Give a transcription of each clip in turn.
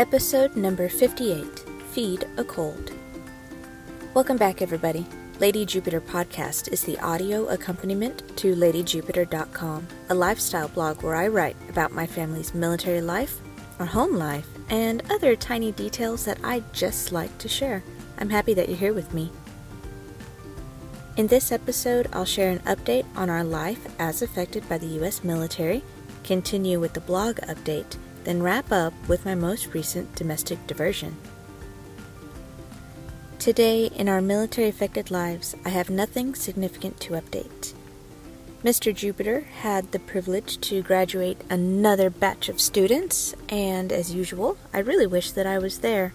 Episode number 58 Feed a Cold. Welcome back, everybody. Lady Jupiter Podcast is the audio accompaniment to LadyJupiter.com, a lifestyle blog where I write about my family's military life, our home life, and other tiny details that I just like to share. I'm happy that you're here with me. In this episode, I'll share an update on our life as affected by the U.S. military, continue with the blog update, then wrap up with my most recent domestic diversion. Today, in our military affected lives, I have nothing significant to update. Mr. Jupiter had the privilege to graduate another batch of students, and as usual, I really wish that I was there.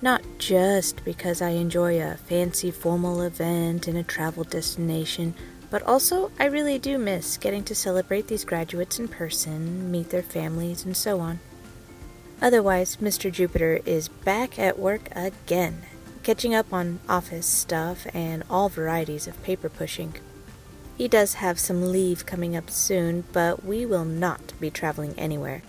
Not just because I enjoy a fancy formal event in a travel destination, but also I really do miss getting to celebrate these graduates in person, meet their families, and so on. Otherwise, Mr. Jupiter is back at work again, catching up on office stuff and all varieties of paper pushing. He does have some leave coming up soon, but we will not be traveling anywhere.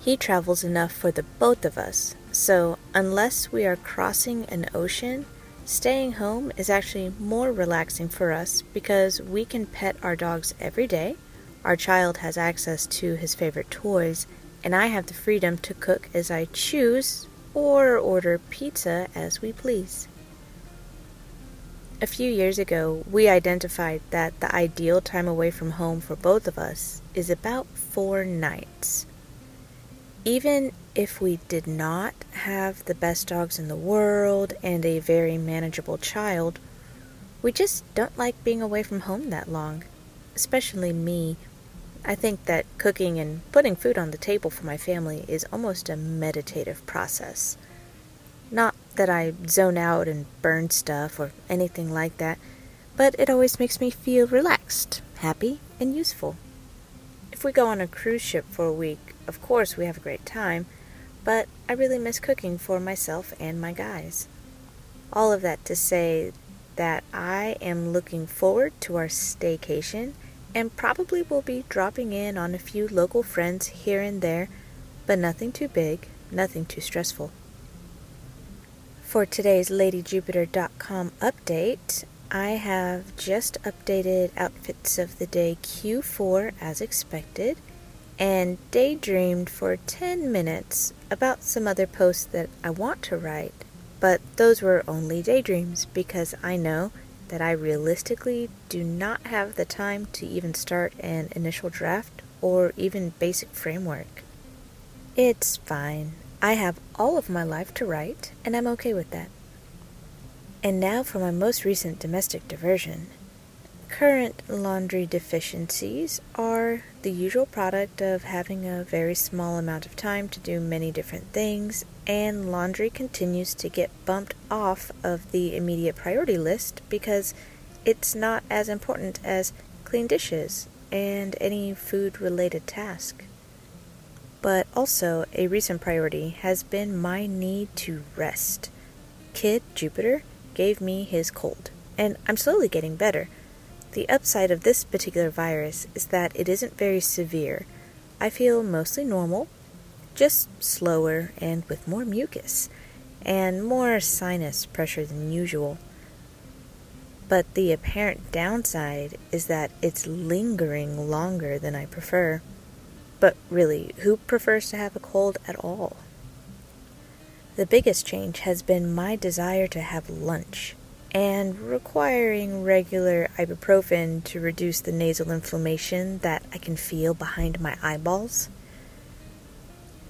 He travels enough for the both of us, so unless we are crossing an ocean, staying home is actually more relaxing for us because we can pet our dogs every day, our child has access to his favorite toys, and I have the freedom to cook as I choose or order pizza as we please. A few years ago, we identified that the ideal time away from home for both of us is about four nights. Even if we did not have the best dogs in the world and a very manageable child, we just don't like being away from home that long. Especially me. I think that cooking and putting food on the table for my family is almost a meditative process. Not that I zone out and burn stuff or anything like that, but it always makes me feel relaxed, happy, and useful. If we go on a cruise ship for a week, of course, we have a great time, but I really miss cooking for myself and my guys. All of that to say that I am looking forward to our staycation and probably will be dropping in on a few local friends here and there, but nothing too big, nothing too stressful. For today's LadyJupiter.com update, I have just updated outfits of the day Q4 as expected and daydreamed for 10 minutes about some other posts that I want to write, but those were only daydreams because I know that I realistically do not have the time to even start an initial draft or even basic framework. It's fine. I have all of my life to write, and I'm okay with that. And now for my most recent domestic diversion. Current laundry deficiencies are the usual product of having a very small amount of time to do many different things, and laundry continues to get bumped off of the immediate priority list because it's not as important as clean dishes and any food related task. But also, a recent priority has been my need to rest. Kid Jupiter gave me his cold, and I'm slowly getting better the upside of this particular virus is that it isn't very severe. I feel mostly normal, just slower and with more mucus, and more sinus pressure than usual. But the apparent downside is that it's lingering longer than I prefer. But really, who prefers to have a cold at all? The biggest change has been my desire to have lunch and requiring regular ibuprofen to reduce the nasal inflammation that I can feel behind my eyeballs.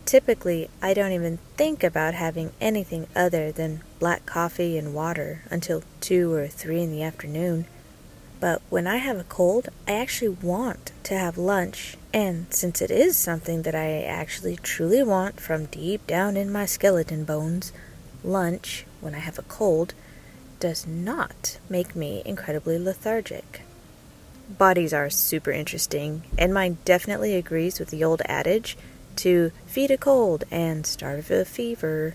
Typically, I don't even think about having anything other than black coffee and water until 2 or 3 in the afternoon. But when I have a cold, I actually want to have lunch. And since it is something that I actually truly want from deep down in my skeleton bones, lunch, when I have a cold, does not make me incredibly lethargic. Bodies are super interesting, and mine definitely agrees with the old adage to feed a cold and starve a fever.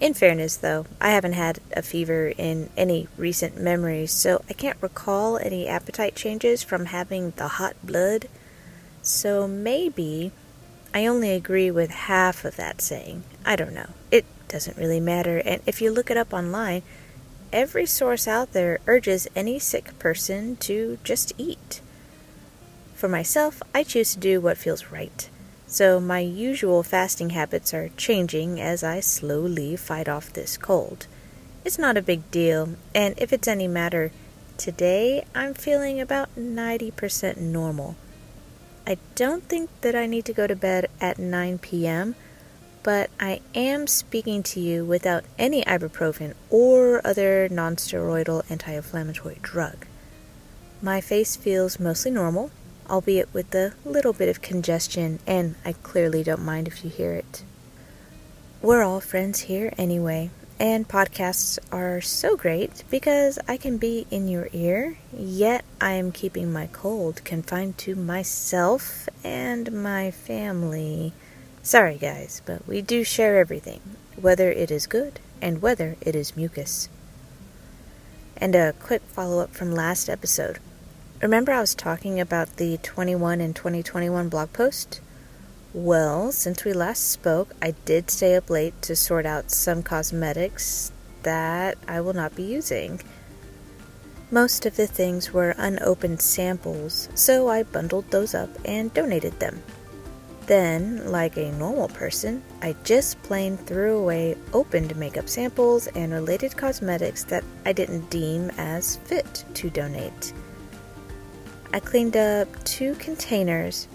In fairness, though, I haven't had a fever in any recent memory, so I can't recall any appetite changes from having the hot blood. So maybe I only agree with half of that saying. I don't know. It doesn't really matter, and if you look it up online, every source out there urges any sick person to just eat. For myself, I choose to do what feels right. So my usual fasting habits are changing as I slowly fight off this cold. It's not a big deal, and if it's any matter, today I'm feeling about 90% normal. I don't think that I need to go to bed at 9 p.m., but I am speaking to you without any ibuprofen or other nonsteroidal anti inflammatory drug. My face feels mostly normal, albeit with a little bit of congestion, and I clearly don't mind if you hear it. We're all friends here anyway, and podcasts are so great because I can be in your ear, yet I am keeping my cold confined to myself and my family. Sorry, guys, but we do share everything, whether it is good and whether it is mucus. And a quick follow up from last episode. Remember, I was talking about the 21 and 2021 blog post? Well, since we last spoke, I did stay up late to sort out some cosmetics that I will not be using. Most of the things were unopened samples, so I bundled those up and donated them. Then, like a normal person, I just plain threw away opened makeup samples and related cosmetics that I didn't deem as fit to donate. I cleaned up two containers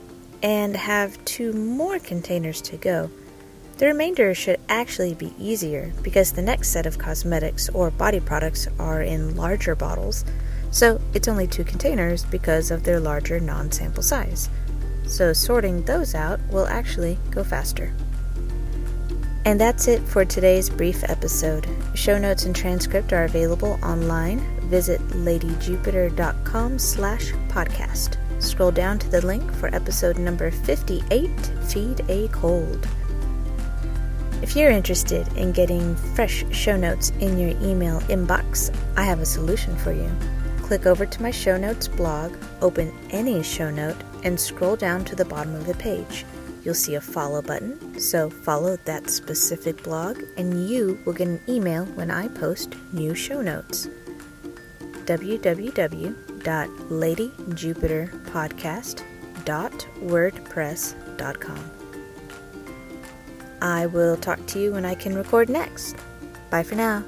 and have two more containers to go. The remainder should actually be easier because the next set of cosmetics or body products are in larger bottles, so it's only two containers because of their larger non sample size. So sorting those out will actually go faster. And that's it for today's brief episode. Show notes and transcript are available online. Visit ladyjupiter.com slash podcast. Scroll down to the link for episode number 58 Feed a Cold. If you're interested in getting fresh show notes in your email inbox, I have a solution for you. Click over to my show notes blog, open any show note, and scroll down to the bottom of the page. You'll see a follow button, so follow that specific blog, and you will get an email when I post new show notes. Www www.ladyjupiterpodcast.wordpress.com. I will talk to you when I can record next. Bye for now.